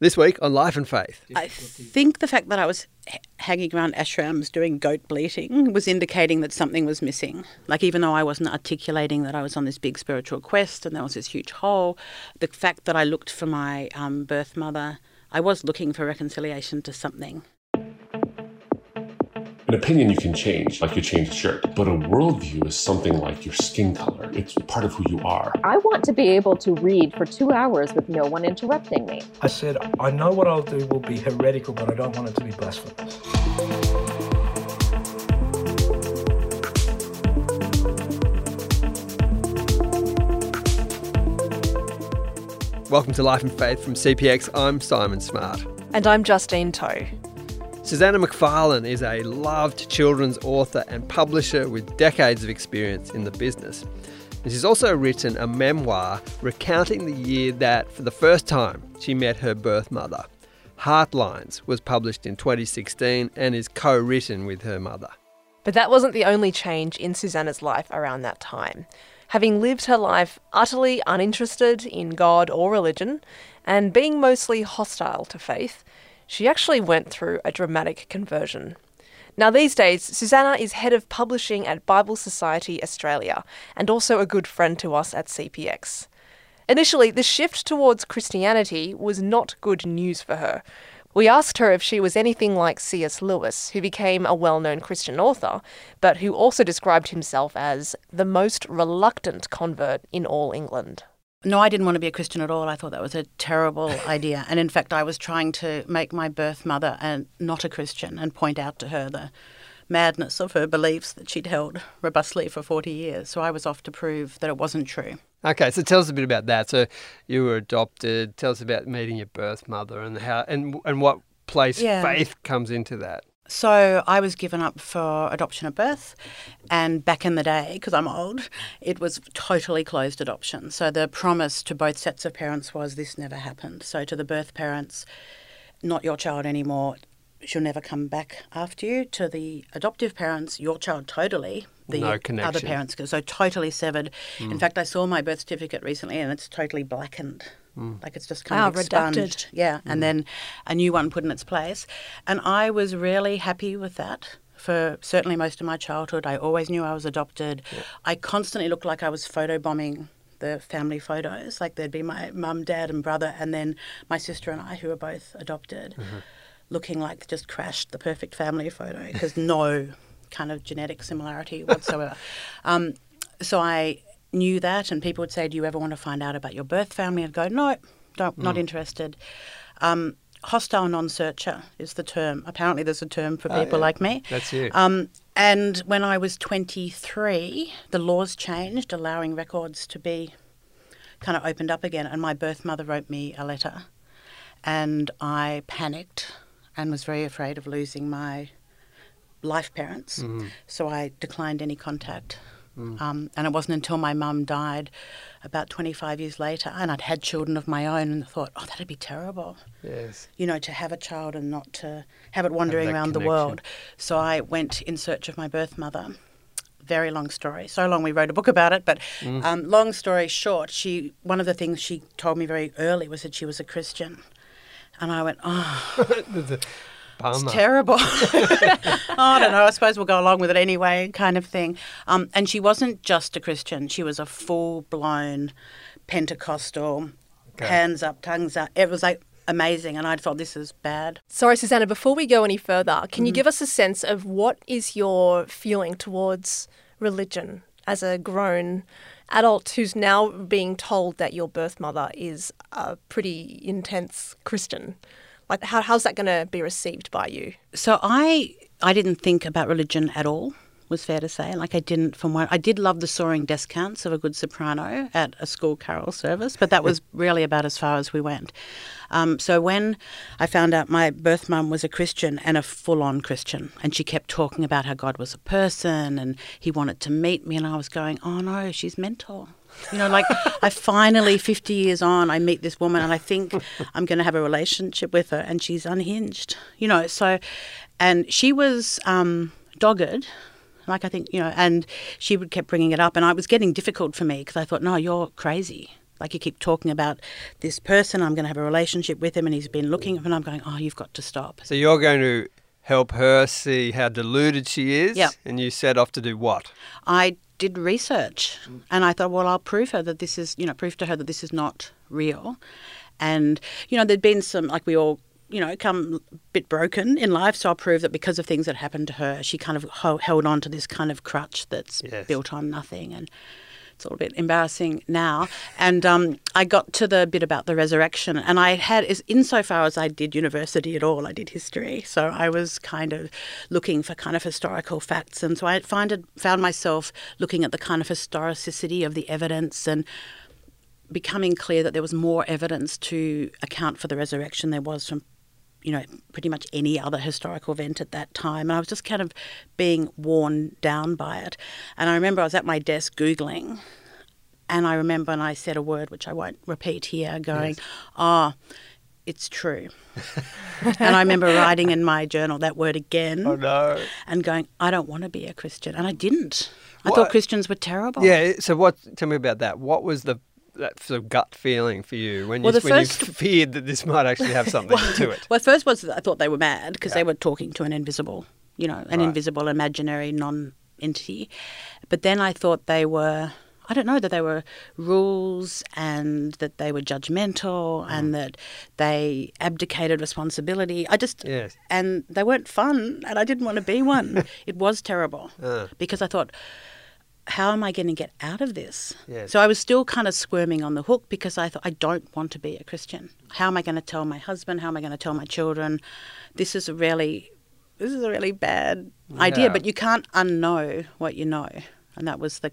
This week on Life and Faith. I think the fact that I was h- hanging around ashrams doing goat bleating was indicating that something was missing. Like, even though I wasn't articulating that I was on this big spiritual quest and there was this huge hole, the fact that I looked for my um, birth mother, I was looking for reconciliation to something. An opinion you can change, like you change a shirt, but a worldview is something like your skin color. It's part of who you are. I want to be able to read for two hours with no one interrupting me. I said, I know what I'll do will be heretical, but I don't want it to be blasphemous. Welcome to Life and Faith from CPX. I'm Simon Smart. And I'm Justine Toh. Susannah McFarlane is a loved children's author and publisher with decades of experience in the business. And she's also written a memoir recounting the year that, for the first time, she met her birth mother. Heartlines was published in 2016 and is co written with her mother. But that wasn't the only change in Susannah's life around that time. Having lived her life utterly uninterested in God or religion, and being mostly hostile to faith, she actually went through a dramatic conversion. Now, these days, Susannah is head of publishing at Bible Society Australia and also a good friend to us at CPX. Initially, the shift towards Christianity was not good news for her. We asked her if she was anything like C.S. Lewis, who became a well known Christian author, but who also described himself as the most reluctant convert in all England. No, I didn't want to be a Christian at all. I thought that was a terrible idea. And in fact, I was trying to make my birth mother and not a Christian and point out to her the madness of her beliefs that she'd held robustly for 40 years. So I was off to prove that it wasn't true. Okay, so tell us a bit about that. So you were adopted. Tell us about meeting your birth mother and how and and what place Yeah. faith comes into that. So I was given up for adoption at birth, and back in the day, because I'm old, it was totally closed adoption. So the promise to both sets of parents was this never happened. So to the birth parents, not your child anymore. She'll never come back after you. To the adoptive parents, your child totally. The No other parents, so totally severed. In mm. fact, I saw my birth certificate recently, and it's totally blackened. Like it's just kind Ah, of expunged. redacted. Yeah, and then a new one put in its place. And I was really happy with that for certainly most of my childhood. I always knew I was adopted. I constantly looked like I was photobombing the family photos. Like there'd be my mum, dad, and brother, and then my sister and I, who were both adopted, looking like just crashed the perfect family photo because no kind of genetic similarity whatsoever. um, so I knew that, and people would say, "Do you ever want to find out about your birth family?" I'd go, "No, don't, not interested." Um, hostile non-searcher is the term. Apparently, there's a term for people like me. That's you. Um, and when I was 23, the laws changed, allowing records to be kind of opened up again. And my birth mother wrote me a letter, and I panicked and was very afraid of losing my life parents. So I declined any contact. Um, and it wasn't until my mum died about 25 years later, and I'd had children of my own, and thought, oh, that'd be terrible Yes. you know, to have a child and not to have it wandering around the world. So I went in search of my birth mother. Very long story. So long we wrote a book about it, but Mm. um, long story short, she one of the things she told me very early was that she was a Christian, and I went, oh, There's a it's bummer. terrible. I don't know. I suppose we'll go along with it anyway, kind of thing. Um, and she wasn't just a Christian; she was a full-blown Pentecostal, Okay. hands up, tongues up. It was like amazing, and I thought this is bad. Sorry, Susannah, before we go any further, can Mm-hmm. you give us a sense of what is your feeling towards religion as a grown adult who's now being told that your birth mother is a pretty intense Christian? Like, how, how's that going to be received by you? So I I didn't think about religion at all. Was fair to say. Like I didn't from what I did love the soaring descants of a good soprano at a school carol service, but that was really about as far as we went. Um, so when I found out my birth mum was a Christian and a full-on Christian, and she kept talking about how God was a person and He wanted to meet me, and I was going, "Oh no, she's mental." You know, like I finally, 50 years on, I meet this woman and I think I'm going to have a relationship with her and she's unhinged. You know, so, and she was um, dogged. Like I think, you know, and she would kept bringing it up and I was getting difficult for me because I thought, no, you're crazy. Like you keep talking about this person, I'm going to have a relationship with him, and he's been looking, and I'm going, oh, you've got to stop. So you're going to help her see how deluded she is, Yep. and you set off to do what? I did research and I thought, well, I'll prove her that this is, you know, prove to her that this is not real. And, you know, there'd been some, like we all, you know, come a bit broken in life. So I'll prove that because of things that happened to her, she kind of ho- held on to this kind of crutch that's Yes. built on nothing. And it's a little bit embarrassing now. And um, I got to the bit about the resurrection, and I had, as insofar as I did university at all, I did history. So I was kind of looking for kind of historical facts, and so I find found myself looking at the kind of historicity of the evidence and becoming clear that there was more evidence to account for the resurrection there was from you know pretty much any other historical event at that time and I was just kind of being worn down by it and I remember I was at my desk googling and I remember and I said a word which I won't repeat here going ah it's true and I remember writing in my journal that word again Oh, no. and going I don't want to be a Christian and I didn't I What- thought Christians were terrible Yeah. So what? Tell me about that. What was the that sort of gut feeling for you when you Well, the when first- you feared that this might actually have something to it? Well, first was I thought they were mad because they were talking to an invisible, you know, an Right. invisible, imaginary non-entity. But then I thought they were, I don't know, that they were rules and that they were judgmental Mm. and that they abdicated responsibility. I just, Yes. and they weren't fun, and I didn't want to be one. it was terrible Uh. because I thought. How am I going to get out of this? Yes. So I was still kind of squirming on the hook because I thought I don't want to be a Christian. How am I going to tell my husband? How am I going to tell my children? This is a really, this is a really bad idea. But you can't unknow what you know, and that was the.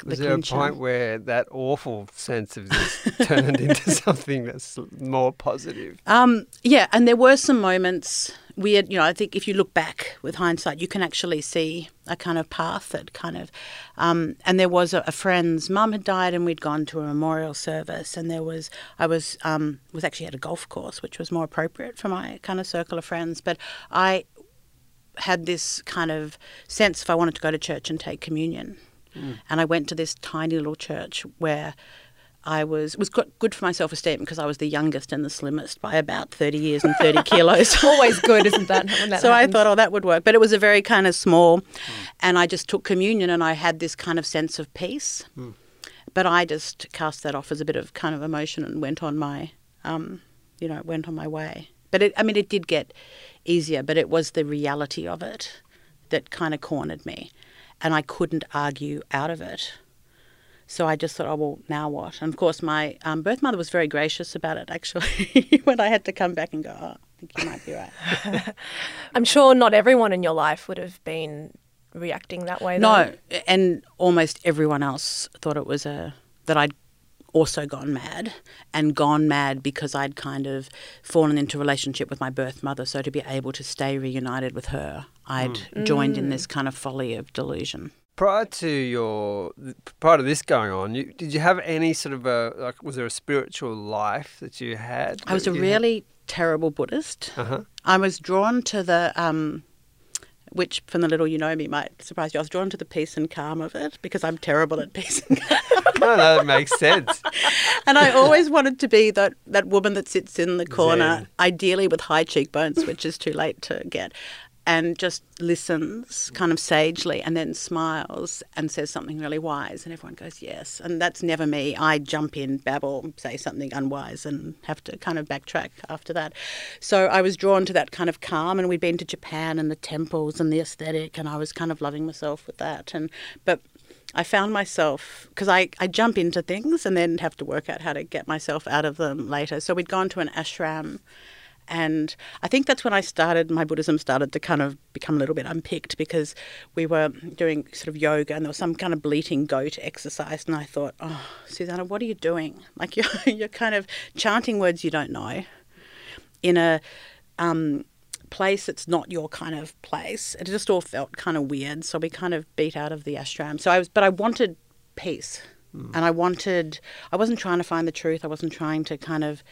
the Was there a point where that awful sense of this turned into something that's more positive? Um, yeah, and there were some moments weird. You know, I think if you look back with hindsight, you can actually see a kind of path that kind of. Um, and there was a, a friend's mum had died, and we'd gone to a memorial service, and there was I was um, was actually at a golf course, which was more appropriate for my kind of circle of friends. But I had this kind of sense if I wanted to go to church and take communion. And I went to this tiny little church where I was was good good for my self esteem because I was the youngest and the slimmest by about thirty years and thirty kilos. Always good, isn't that? That so I thought, oh, that would work. But it was a very kind of small, and I just took communion, and I had this kind of sense of peace. But I just cast that off as a bit of kind of emotion and went on my, um, you know, went on my way. But it, I mean, it did get easier, but it was the reality of it that kind of cornered me, and I couldn't argue out of it. So I just thought, oh well, now what? And of course, my um, birth mother was very gracious about it. Actually, when I had to come back and go, oh, I think you might be right. I'm sure not everyone in your life would have been reacting that way. though. No, and almost everyone else thought it was a that I'd also gone mad and gone mad because I'd kind of fallen into relationship with my birth mother. So to be able to stay reunited with her, I'd joined in this kind of folly of delusion. Prior to your, prior to this going on, you, did you have any sort of a like? Was there a spiritual life that you had? I was a really terrible Buddhist. Uh huh. I was drawn to the, um, which from the little you know me might surprise you. I was drawn to the peace and calm of it because I'm terrible at peace and calm. No, no, that makes sense. and I always wanted to be that, that woman that sits in the corner, Zen. ideally with high cheekbones, which is too late to get, and just listens kind of sagely and then smiles and says something really wise. And everyone goes, yes. And that's never me. I jump in, babble, say something unwise, and have to kind of backtrack after that. So I was drawn to that kind of calm. And we'd been to Japan and the temples and the aesthetic, and I was kind of loving myself with that. And But I found myself because I, I jump into things and then have to work out how to get myself out of them later. So we'd gone to an ashram, and I think that's when I started. My Buddhism started to kind of become a little bit unpicked because we were doing sort of yoga and there was some kind of bleating goat exercise, and I thought, oh, Susannah, what are you doing? Like you're you're kind of chanting words you don't know in a um, place that's not your kind of place. It just all felt kind of weird. So we kind of beat out of the ashram. So I was, but I wanted peace, and I wanted. I wasn't trying to find the truth. I wasn't trying to kind of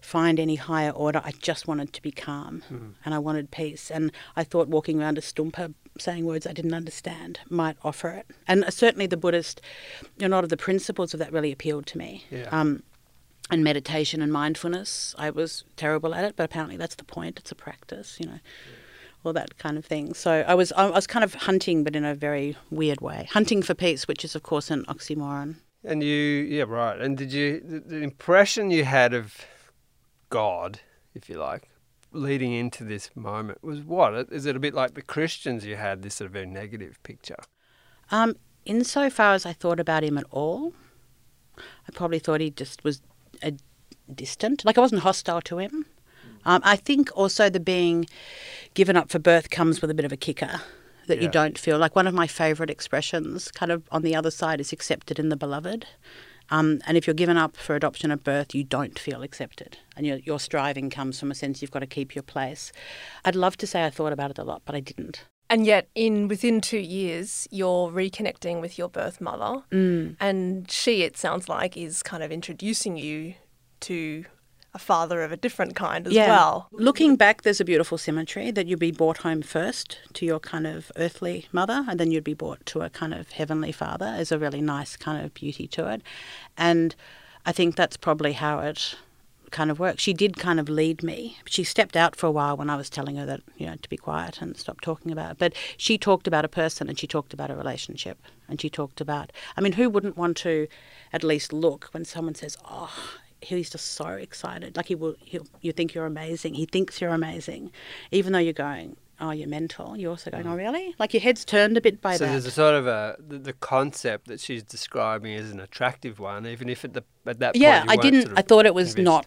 find any higher order. I just wanted to be calm and I wanted peace. And I thought walking around a stupa saying words I didn't understand might offer it. And uh, certainly the Buddhist, you know, a lot of the principles of that really appealed to me. Yeah. Um, and meditation and mindfulness, I was terrible at it, but apparently that's the point. It's a practice, you know, all that kind of thing. So I was, I was kind of hunting, but in a very weird way, hunting for peace, which is of course an oxymoron. And you, yeah, right. And did you, the, the impression you had of God, if you like, leading into this moment was what? Is it a bit like the Christians you had this sort of very negative picture? Um, insofar as I thought about him at all, I probably thought he just was a distant. Like I wasn't hostile to him. Um, I think also the being given up for birth comes with a bit of a kicker that you don't feel. Like one of my favourite expressions, kind of on the other side, is accepted in the beloved. Um, and if you're given up for adoption at birth, you don't feel accepted. And your, your striving comes from a sense you've got to keep your place. I'd love to say I thought about it a lot, but I didn't. And yet, in within two years, you're reconnecting with your birth mother, Mm. and she, it sounds like, is kind of introducing you to a father of a different kind as well. Looking back, there's a beautiful symmetry that you'd be brought home first to your kind of earthly mother, and then you'd be brought to a kind of heavenly father. Is a really nice kind of beauty to it. And I think that's probably how it kind of works. She did kind of lead me. She stepped out for a while when I was telling her that, you know, to be quiet and stop talking about it. But she talked about a person and she talked about a relationship and she talked about, I mean, who wouldn't want to at least look when someone says, oh, he's just so excited. Like he will, he'll, you think you're amazing. He thinks you're amazing, even though you're going, oh, you're mental. You're also going, oh, really? Like your head's turned a bit by so that. So there's a sort of a the, the concept that she's describing as an attractive one, even if at the at that yeah, I didn't. sort of I thought it was convinced. not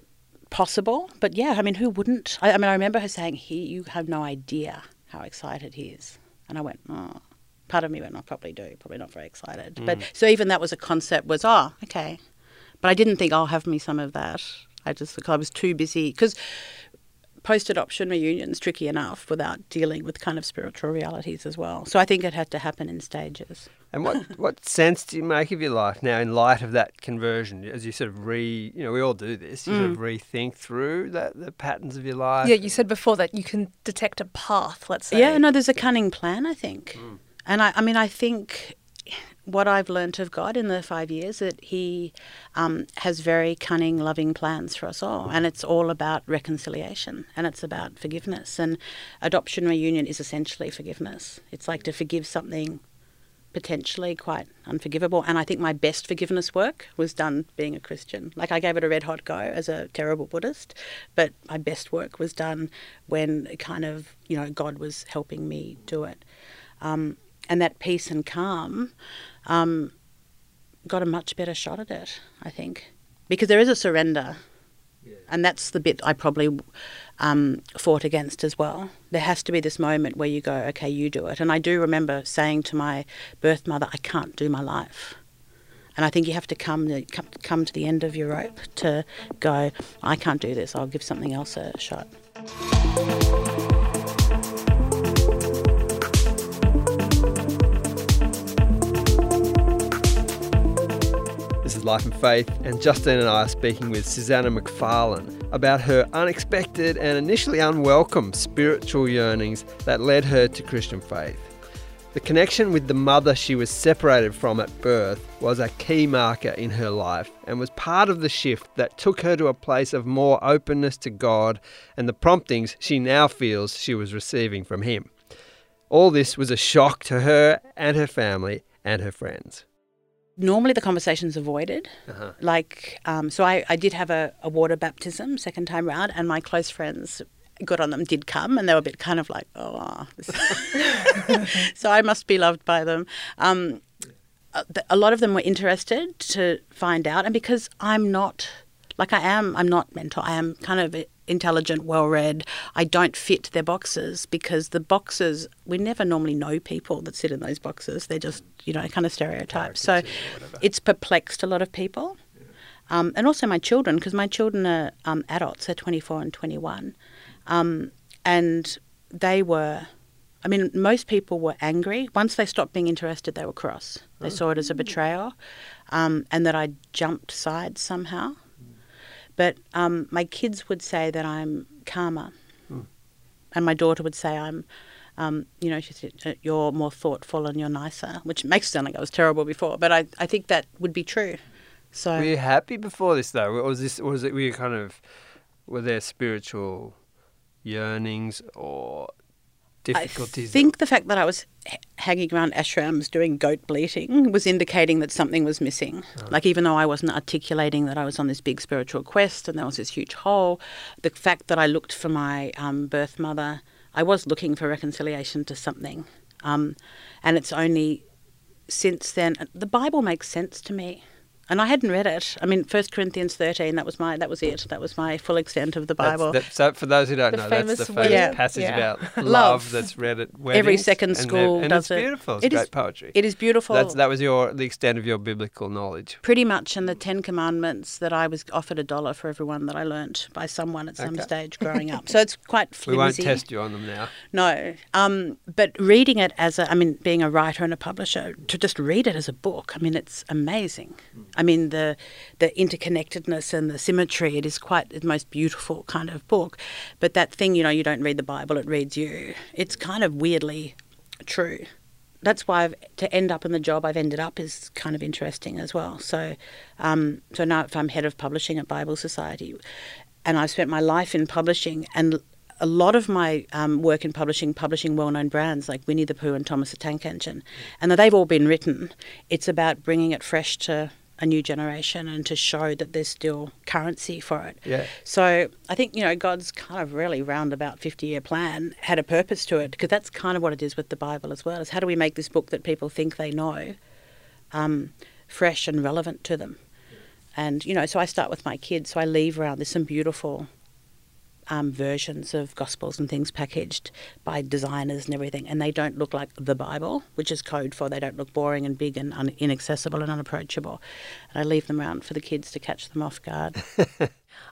possible, but yeah, I mean, who wouldn't? I, I mean, I remember her saying, "He, you have no idea how excited he is," and I went, "Oh." Part of me went, "I probably do. Probably not very excited." But Mm. so even that was a concept. Was oh, okay, but I didn't think I'll have me some of that. I just I was too busy because post adoption reunions tricky enough without dealing with kind of spiritual realities as well. So I think it had to happen in stages. And what, what sense do you make of your life now in light of that conversion? As you sort of re, you know, we all do this. You sort of Mm. rethink through that the patterns of your life. Yeah, you said before that you can detect a path, let's say. Yeah, no, there's a cunning plan, I think. And I, I mean, I think what I've learnt of God in the five years that He um, has very cunning, loving plans for us all, and it's all about reconciliation and it's about forgiveness. And adoption reunion is essentially forgiveness. It's like to forgive something potentially quite unforgivable. And I think my best forgiveness work was done being a Christian. Like I gave it a red hot go as a terrible Buddhist, but my best work was done when kind of, you know, God was helping me do it. Um, and that peace and calm um, got a much better shot at it, I think. Because there is a surrender. And that's the bit I probably um, fought against as well. There has to be this moment where you go, okay, you do it. And I do remember saying to my birth mother, I can't do my life. And I think you have to come to, come, come to the end of your rope to go, I can't do this, I'll give something else a shot. Life and Faith, and Justine and I are speaking with Susannah McFarlane about her unexpected and initially unwelcome spiritual yearnings that led her to Christian faith. The connection with the mother she was separated from at birth was a key marker in her life and was part of the shift that took her to a place of more openness to God and the promptings she now feels she was receiving from Him. All this was a shock to her and her family and her friends. Normally the conversation's avoided. Uh-huh. Like, um, so I, I did have a, a water baptism second time round, and my close friends, good on them, did come, and they were a bit kind of like, oh, so I must be loved by them. Um, a- a lot of them were interested to find out, and because I'm not, like I am, I'm not mental. I am kind of intelligent, well read. I don't fit their boxes because the boxes, we never normally know people that sit in those boxes. They're just, you know, kind of stereotypes. So it's perplexed a lot of people. Um, and also my children, because my children are um, adults, they're 24 and 21. Um, and they were, I mean, most people were angry. Once they stopped being interested, they were cross. They saw it as a betrayal um, and that I jumped sides somehow. But um, my kids would say that I'm calmer, Hmm. and my daughter would say I'm. Um, you know, she said, "Uh, you're more thoughtful and you're nicer, which makes it sound like I was terrible before, but I, I think that would be true. So Were you happy before this though? Or was this was it were you kind of were there spiritual yearnings or difficulties? I think the fact that I was hanging around ashrams doing goat bleating was indicating that something was missing. Like, even though I wasn't articulating that I was on this big spiritual quest and there was this huge hole, the fact that I looked for my um, birth mother, I was looking for reconciliation to something. Um, and it's only since then, the Bible makes sense to me. And I hadn't read it. I mean, First Corinthians thirteen. That was my. That was it. That was my full extent of the That's- Bible. that- so for those who don't The know, that's the famous famous Yeah. passage Yeah. about love, Love. that's read at weddings. Every second school and does it's it. beautiful. It's It is- great poetry. it is beautiful. That's, that was your the extent of your biblical knowledge. Pretty much, and the Ten Commandments that I was offered a dollar for every one that I learnt by someone at some Okay. stage growing up. So it's quite We won't test you on them now. No, um, but reading it as a, I mean, being a writer and a publisher, to just read it as a book, I mean, it's amazing. I mean, the the interconnectedness and the symmetry, it is quite the most beautiful kind of book. But that thing, you know, you don't read the Bible, it reads you. It's kind of weirdly true. That's why I've, to end up in the job I've ended up is kind of interesting as well. So, um, so now if I'm head of publishing at Bible Society, and I've spent my life in publishing, and a lot of my um, work in publishing, publishing well-known brands like Winnie the Pooh and Thomas the Tank Engine, and they've all been written. It's about bringing it fresh to a new generation and to show that there's still currency for it. Yeah. So I think you know God's kind of really roundabout fifty-year plan had a purpose to it because that's kind of what it is with the Bible as well. Is how do we make this book that people think they know, um, fresh and relevant to them, and you know so I start with my kids. So I leave around there's some beautiful um, versions of gospels and things packaged by designers and everything, and they don't look like the Bible, which is code for they don't look boring and big and un- inaccessible and unapproachable. And I leave them around for the kids to catch them off guard.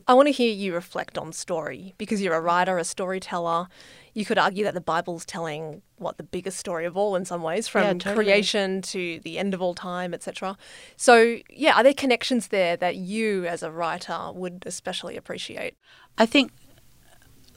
I want to hear you reflect on story because you're a writer, a storyteller. You could argue that the Bible's telling what the biggest story of all in some ways, from Yeah, totally. creation to the end of all time, etc. So, yeah, are there connections there that you as a writer would especially appreciate? I think,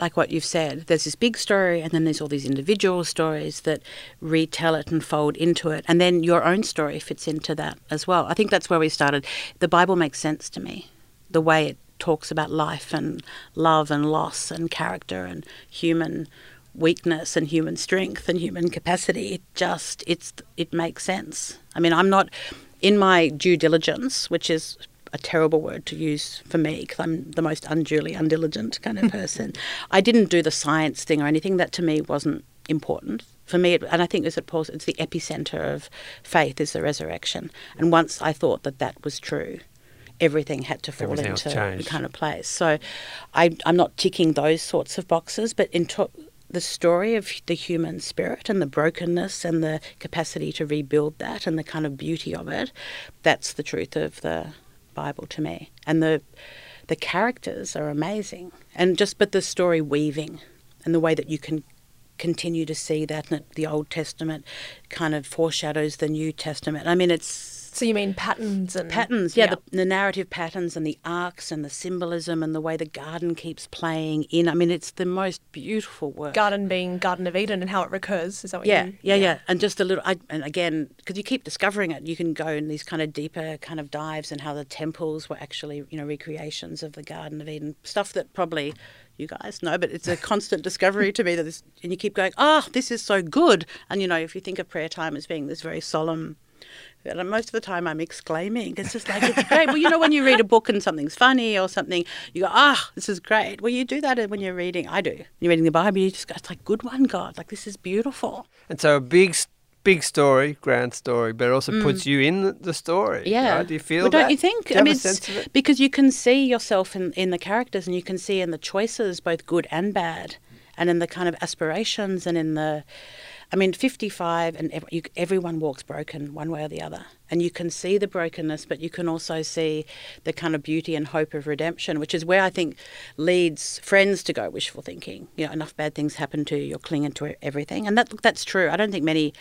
like what you've said, there's this big story, and then there's all these individual stories that retell it and fold into it, and then your own story fits into that as well. I think that's where we started. The Bible makes sense to me, the way it talks about life and love and loss and character and human weakness and human strength and human capacity. It just it's it makes sense. I mean, I'm not in my due diligence, which is a terrible word to use for me because I'm the most unduly undiligent kind of person. I didn't do the science thing or anything. That to me wasn't important. For me, it, and I think as it it's the epicenter of faith is the resurrection. And once I thought that that was true, everything had to fall Everything into the kind of place. So I, I'm not ticking those sorts of boxes, but in to- the story of the human spirit and the brokenness and the capacity to rebuild that and the kind of beauty of it, that's the truth of the Bible to me. And the the characters are amazing, and just but the story weaving and the way that you can continue to see that the Old Testament kind of foreshadows the New Testament. I mean, it's So, you mean patterns and patterns yeah, The, the narrative patterns and the arcs and the symbolism and the way the garden keeps playing in i mean it's the most beautiful work garden being Garden of Eden and how it recurs. Is that what yeah, you yeah, yeah, and just a little. I, and again, because you keep discovering it, you can go in these kind of deeper kind of dives and how the temples were actually, you know, recreations of the Garden of Eden, stuff that probably you guys know, but it's a constant discovery to me that this, and you keep going, oh, this is so good, and you know, if you think of prayer time as being this very solemn. And most of the time, I'm exclaiming. It's just like it's great. well, you know, when you read a book and something's funny or something, you go, "Ah, this is great." Well, you do that when you're reading. I do. When you're reading the Bible, you just go, "It's like good one, God. Like this is beautiful." And so a big, big story, grand story, but it also puts you in the- story. Mm. Yeah. right? Do you feel well, don't that? you think? Do you sense of it? because you can see yourself in, in the characters and you can see in the choices, both good and bad, and in the kind of aspirations and in the. I mean, 55 and ev- you, everyone walks broken one way or the other. And you can see the brokenness, but you can also see the kind of beauty and hope of redemption, which is where I think leads friends to go wishful thinking. You know, enough bad things happen to you, you're clinging to everything. And that that's true. I don't think many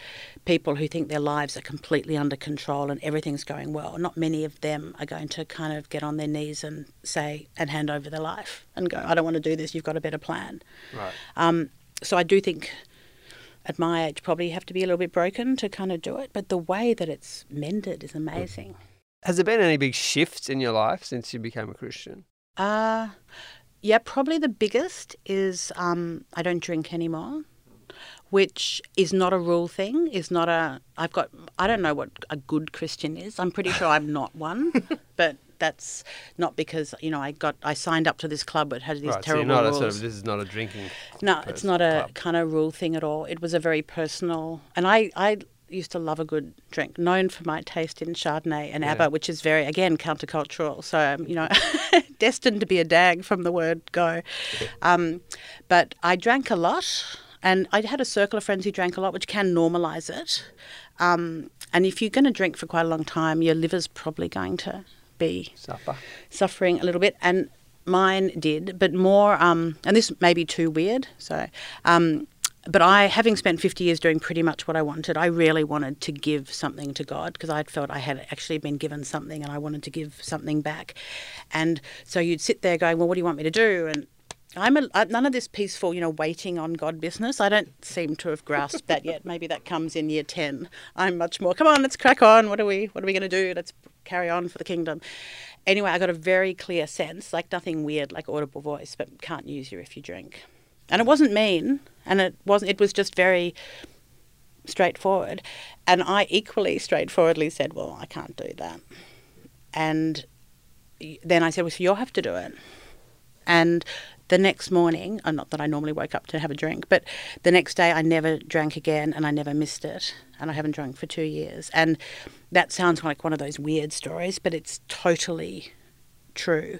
people who think their lives are completely under control and everything's going well, not many of them are going to kind of get on their knees and say, and hand over their life and go, I don't want to do this, you've got a better plan. Right. Um, so I do think at my age probably have to be a little bit broken to kind of do it. But the way that it's mended is amazing. Has there been any big shifts in your life since you became a Christian? Uh, yeah, probably the biggest is um, I don't drink anymore, which is not a rule thing. Is not a. I've got. I don't know what a good Christian is. I'm pretty sure I'm not one, but that's not because you know I got I signed up to this club but had these right. So terrible not rules. a sort of. This is not a drinking. No, it's not a club. kind of rule thing at all. It was a very personal, and I, I used to love a good drink, known for my taste in Chardonnay and Yeah. ABBA, which is very, again, countercultural. So, um, you know, destined to be a dag from the word go. Um, but I drank a lot, and I had a circle of friends who drank a lot, which can normalise it. Um, and if you're going to drink for quite a long time, your liver's probably going to be Supper. suffering a little bit, and mine did, but more. Um, and this may be too weird. So, um, but I, having spent 50 years doing pretty much what I wanted, I really wanted to give something to God because I'd felt I had actually been given something, and I wanted to give something back. And so you'd sit there going, "Well, what do you want me to do?" and I'm a, uh, none of this peaceful, you know, waiting on God business. I don't seem to have grasped that yet. Maybe that comes in year ten. I'm much more. Come on, let's crack on. What are we? What are we going to do? Let's carry on for the kingdom. Anyway, I got a very clear sense, like nothing weird, like audible voice, but can't use you if you drink. And it wasn't mean, and it wasn't. It was just very straightforward. And I equally straightforwardly said, "Well, I can't do that." And then I said, "Well, so you'll have to do it." And the next morning, uh, not that I normally woke up to have a drink, but the next day I never drank again and I never missed it. And I haven't drunk for two years. And that sounds like one of those weird stories, but it's totally true.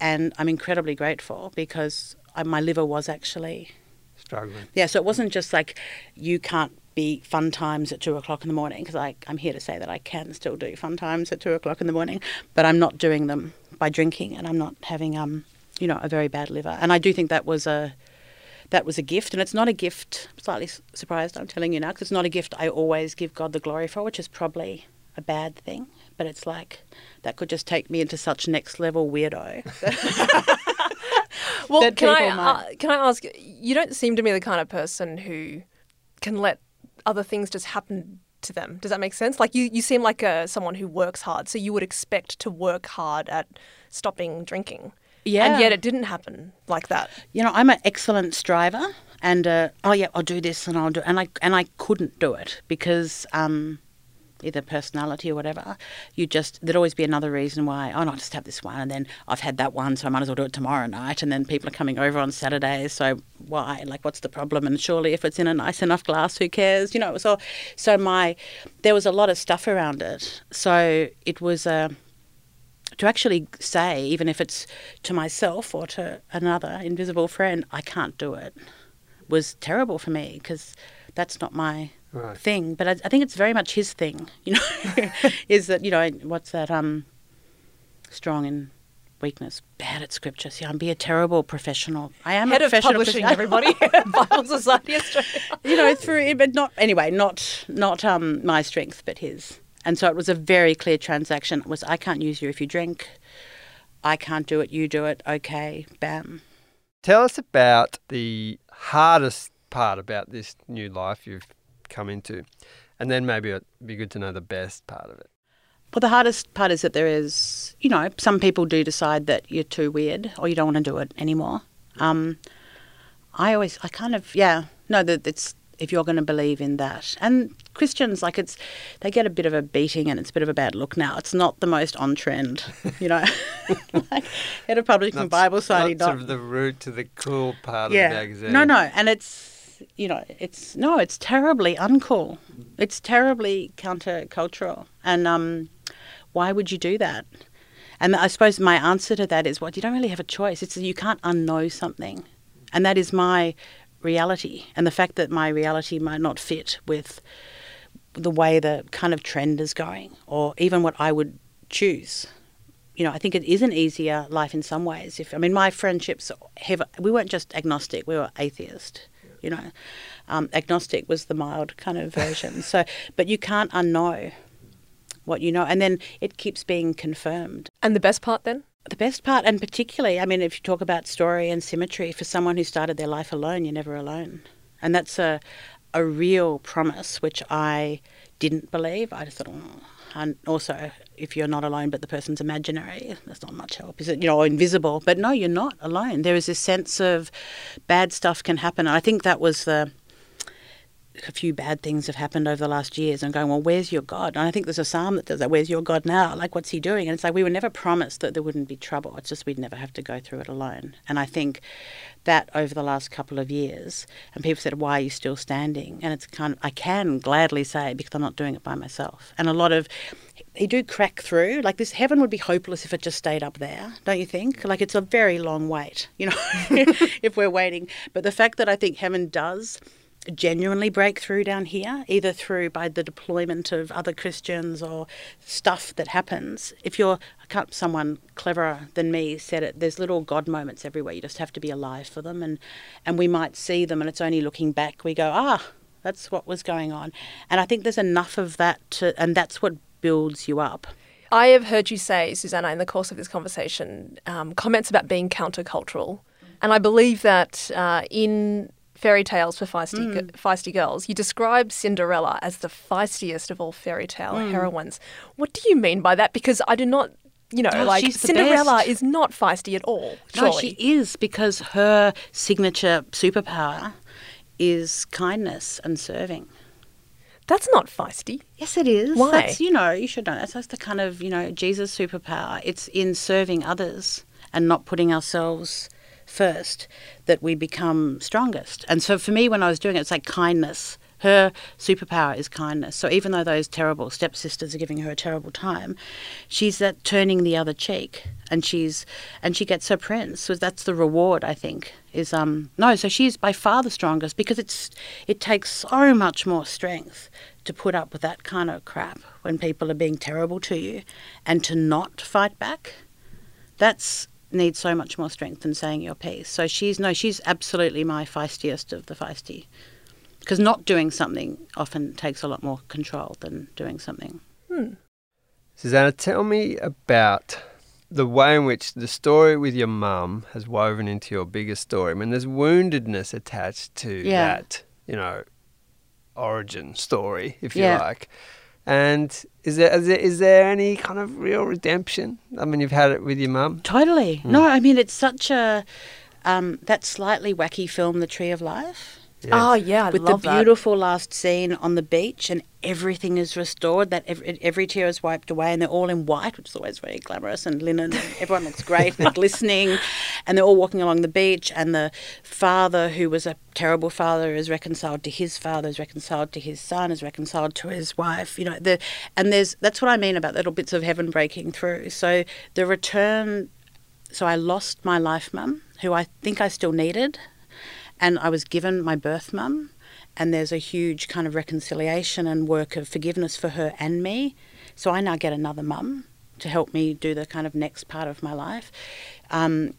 And I'm incredibly grateful because I, my liver was actually Struggling. yeah, so it wasn't just like you can't be fun times at two o'clock in the morning because I'm here to say that I can still do fun times at two o'clock in the morning, but I'm not doing them by drinking and I'm not having um you know a very bad liver. And I do think that was a that was a gift, and it's not a gift. I'm slightly surprised I'm telling you now because it's not a gift I always give God the glory for, which is probably a bad thing. But it's like that could just take me into such next level weirdo. Well, can I uh, can I ask? You don't seem to me the kind of person who can let other things just happen to them. Does that make sense? Like you, you seem like a, someone who works hard, so you would expect to work hard at stopping drinking. Yeah. and yet it didn't happen like that. you know, I'm an excellent striver, and uh, oh yeah, I'll do this and I'll do, and I and I couldn't do it because um, either personality or whatever. You just there'd always be another reason why. Oh, no, I'll just have this one, and then I've had that one, so I might as well do it tomorrow night. And then people are coming over on Saturdays, so why? Like, what's the problem? And surely, if it's in a nice enough glass, who cares? You know, it was all. So my there was a lot of stuff around it. So it was a to actually say, even if it's to myself or to another invisible friend, I can't do it, was terrible for me because that's not my Right. thing. But I, I think it's very much his thing, you know, is that, you know, what's that, um, strong in weakness, bad at scripture. See, I'm be a terrible professional. I am Head a of publishing, everybody. Bible Society Australia. you know, through but not anyway, not not um my strength, but his. And so it was a very clear transaction. It was I can't use you if you drink. I can't do it. You do it. Okay, bam. Tell us about the hardest part about this new life you've come into, and then maybe it'd be good to know the best part of it. Well, the hardest part is that there is, you know, some people do decide that you're too weird or you don't want to do it anymore. Um, I always, I kind of, yeah, no, that it's if you're going to believe in that. And Christians, like it's, they get a bit of a beating and it's a bit of a bad look now. It's not the most on trend, you know. like, head of publishing Not- Bible Society, not sort of the route to the cool part of the yeah. magazine. No, no, and it's you know, it's no, it's terribly uncool. It's terribly countercultural, and um, why would you do that? And I suppose my answer to that is, well, you don't really have a choice. It's you can't unknow something, and that is my reality and the fact that my reality might not fit with the way the kind of trend is going or even what I would choose. You know, I think it is an easier life in some ways. If I mean, my friendships have we weren't just agnostic; we were atheist. You know, um, agnostic was the mild kind of version. so, but you can't unknow what you know, and then it keeps being confirmed. And the best part then? The best part, and particularly, I mean, if you talk about story and symmetry, for someone who started their life alone, you're never alone, and that's a a real promise which I didn't believe. I just thought, oh. and also, if you're not alone, but the person's imaginary, that's not much help, is it? You know, invisible. But no, you're not alone. There is a sense of bad stuff can happen. I think that was the a few bad things have happened over the last years and going, well, where's your God? And I think there's a psalm that does that. Where's your God now? Like, what's he doing? And it's like we were never promised that there wouldn't be trouble. It's just we'd never have to go through it alone. And I think that over the last couple of years, and people said, why are you still standing? And it's kind of, I can gladly say because I'm not doing it by myself. And a lot of, they do crack through. Like this heaven would be hopeless if it just stayed up there, don't you think? Like it's a very long wait, you know, if we're waiting. But the fact that I think heaven does genuinely break through down here, either through by the deployment of other Christians or stuff that happens. If you're someone cleverer than me said it, there's little God moments everywhere. You just have to be alive for them, and and we might see them, and it's only looking back we go, ah, that's what was going on. And I think there's enough of that, to, and that's what builds you up. I have heard you say, Susannah, in the course of this conversation, um, comments about being countercultural. And I believe that uh, in fairy tales for feisty, mm. feisty girls. You describe Cinderella as the feistiest of all fairy tale mm. heroines. What do you mean by that? Because I do not you know, oh, like Cinderella best. is not feisty at all. Surely. No, she is because her signature superpower is kindness and serving. That's not feisty. Yes, it is. Why? That's, you know, you should know. That's, that's the kind of, you know, Jesus superpower. It's in serving others and not putting ourselves first that we become strongest. And so for me, when I was doing it, it's like kindness. Her superpower is kindness. So even though those terrible stepsisters are giving her a terrible time, she's that turning the other cheek, and she's and she gets her prince. So that's the reward, I think. Is um no, so she's by far the strongest because it's it takes so much more strength to put up with that kind of crap when people are being terrible to you, and to not fight back. That's needs so much more strength than saying your piece. So she's no, she's absolutely my feistiest of the feisty. Because not doing something often takes a lot more control than doing something. Hmm. Susannah, tell me about the way in which the story with your mum has woven into your bigger story. I mean, there's woundedness attached to yeah. that, you know, origin story, if you yeah. like. And is there, is there is there any kind of real redemption? I mean, you've had it with your mum. Totally. Mm. No, I mean it's such a um, that slightly wacky film, The Tree of Life. Yes. Oh yeah, I with the beautiful that. last scene on the beach and everything is restored. That every, every, tear is wiped away, and they're all in white, which is always very glamorous and linen. And everyone looks great, they're glistening, and they're all walking along the beach. And the father, who was a terrible father, is reconciled to his father, is reconciled to his son, is reconciled to his wife. You know, the, and there's that's what I mean about little bits of heaven breaking through. So the return. So I lost my life mum, who I think I still needed and I was given my birth mum, and there's a huge kind of reconciliation and work of forgiveness for her and me. So I now get another mum to help me do the kind of next part of my life. Um,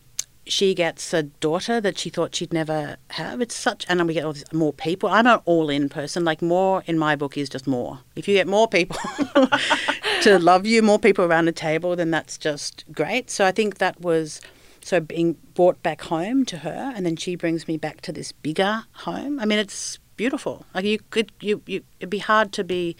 she gets a daughter that she thought she'd never have. It's such, and we get all this, more people. I'm an all-in person. Like more in my book is just more. If you get more people to love you, more people around the table, then that's just great. So I think that was so being brought back home to her, and then she brings me back to this bigger home. I mean, it's beautiful. Like you could, you, you it'd be hard to be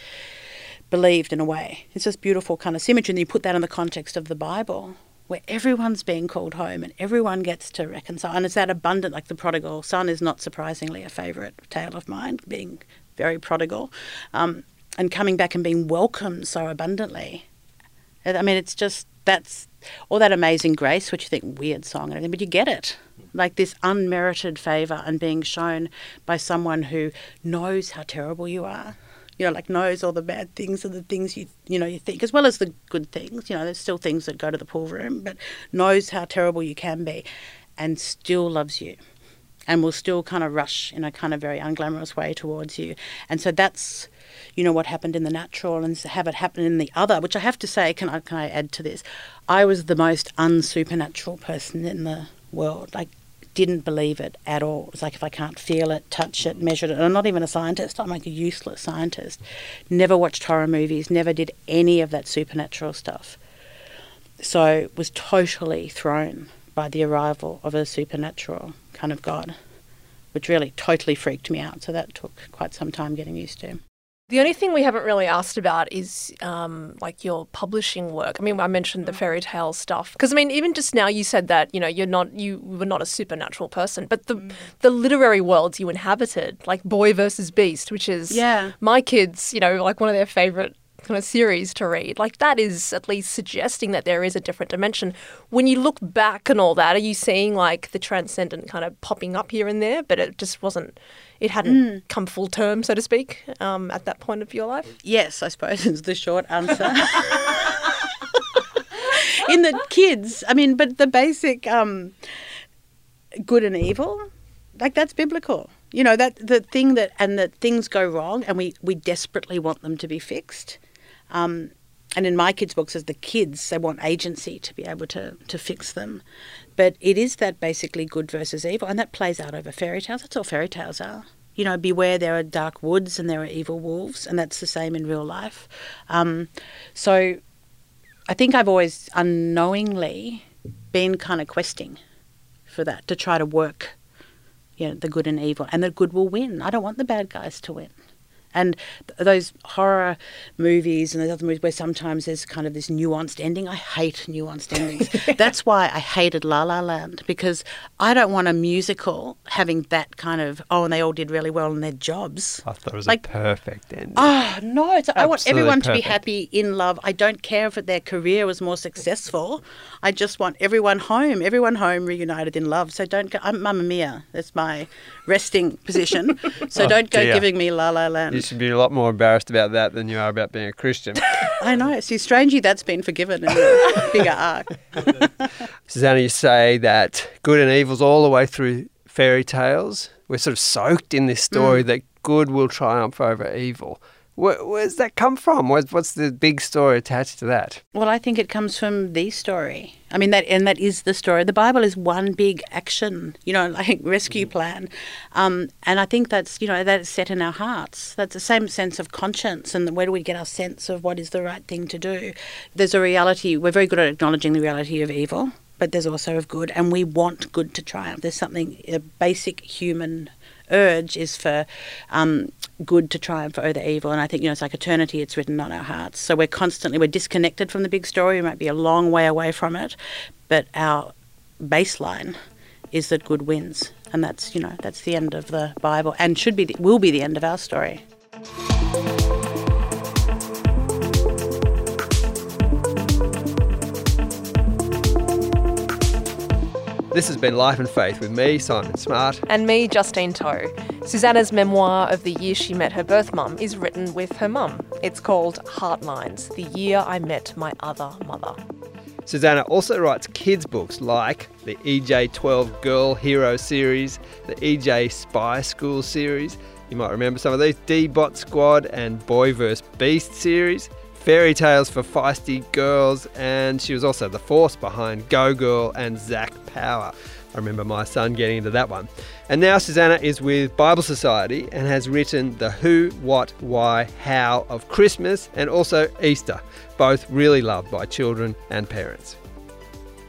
believed in a way. It's just beautiful kind of symmetry, and you put that in the context of the Bible, where everyone's being called home and everyone gets to reconcile. And it's that abundant, like the prodigal son is not surprisingly a favourite tale of mine, being very prodigal, um, and coming back and being welcomed so abundantly. I mean, it's just that's all that amazing grace, which you think weird song and everything, but you get it. Like this unmerited favour and being shown by someone who knows how terrible you are. You know, like knows all the bad things and the things you you know you think, as well as the good things. You know, there's still things that go to the pool room, but knows how terrible you can be, and still loves you, and will still kind of rush in a kind of very unglamorous way towards you. And so that's, you know, what happened in the natural and have it happen in the other, which I have to say, can I, can I add to this? I was the most unsupernatural person in the world. Like, didn't believe it at all. It's like if I can't feel it, touch it, measure it, and I'm not even a scientist, I'm like a useless scientist. Never watched horror movies, never did any of that supernatural stuff. So was totally thrown by the arrival of a supernatural kind of God, which really totally freaked me out. So that took quite some time getting used to. The only thing we haven't really asked about is um, like your publishing work. I mean, I mentioned the mm. fairy tale stuff because I mean, even just now you said that you know you're not you were not a supernatural person, but the mm. the literary worlds you inhabited, like Boy versus Beast, which is yeah my kids, you know, like one of their favorite kind of series to read. Like that is at least suggesting that there is a different dimension. When you look back and all that, are you seeing like the transcendent kind of popping up here and there, but it just wasn't, it hadn't mm. come full term, so to speak, um, at that point of your life? Yes, I suppose is the short answer. In the kids, I mean, but the basic um, good and evil, like that's biblical you know that the thing that and that things go wrong and we we desperately want them to be fixed um, and in my kids' books, as the kids, they want agency to be able to, to fix them. But it is that basically good versus evil, and that plays out over fairy tales. That's all fairy tales are. You know, beware there are dark woods and there are evil wolves, and that's the same in real life. Um, so I think I've always unknowingly been kind of questing for that to try to work you know, the good and evil, and the good will win. I don't want the bad guys to win. And th- those horror movies and those other movies where sometimes there's kind of this nuanced ending, I hate nuanced endings. That's why I hated La La Land because I don't want a musical having that kind of oh, and they all did really well in their jobs. I thought it was like, a perfect ending. Oh no, I want everyone perfect. to be happy in love. I don't care if their career was more successful. I just want everyone home, everyone home reunited in love. So don't go. I'm Mamma Mia. That's my resting position. So oh, don't go dear. giving me La La Land should be a lot more embarrassed about that than you are about being a Christian. I know. See, strangely, that's been forgiven in a bigger arc. Susannah, you say that good and evil's all the way through fairy tales. We're sort of soaked in this story mm. that good will triumph over evil. Where, where's that come from? What's, what's the big story attached to that? Well, I think it comes from the story. I mean, that and that is the story. The Bible is one big action, you know, like rescue plan, um, and I think that's you know that's set in our hearts. That's the same sense of conscience, and where do we get our sense of what is the right thing to do? There's a reality. We're very good at acknowledging the reality of evil, but there's also of good, and we want good to triumph. There's something a basic human urge is for um, good to triumph over evil. And I think, you know, it's like eternity, it's written on our hearts. So we're constantly, we're disconnected from the big story. We might be a long way away from it, but our baseline is that good wins. And that's, you know, that's the end of the Bible and should be, the, will be the end of our story. This has been Life and Faith with me, Simon Smart. And me, Justine Toh. Susannah's memoir of the year she met her birth mum is written with her mum. It's called Heartlines The Year I Met My Other Mother. Susanna also writes kids' books like the EJ 12 Girl Hero series, the EJ Spy School series. You might remember some of these D Bot Squad and Boy vs. Beast series fairy tales for feisty girls, and she was also the force behind Go Girl and Zac Power. I remember my son getting into that one. And now Susannah is with Bible Society and has written The Who, What, Why, How of Christmas and also Easter, both really loved by children and parents.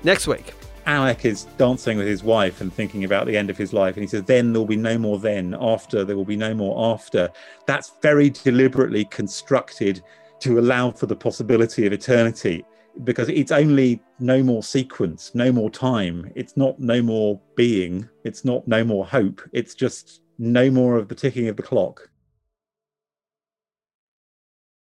Next week, Alec is dancing with his wife and thinking about the end of his life. And he says, Then there will be no more then, after, there will be no more after. That's very deliberately constructed to allow for the possibility of eternity because it's only no more sequence, no more time. It's not no more being. It's not no more hope. It's just no more of the ticking of the clock.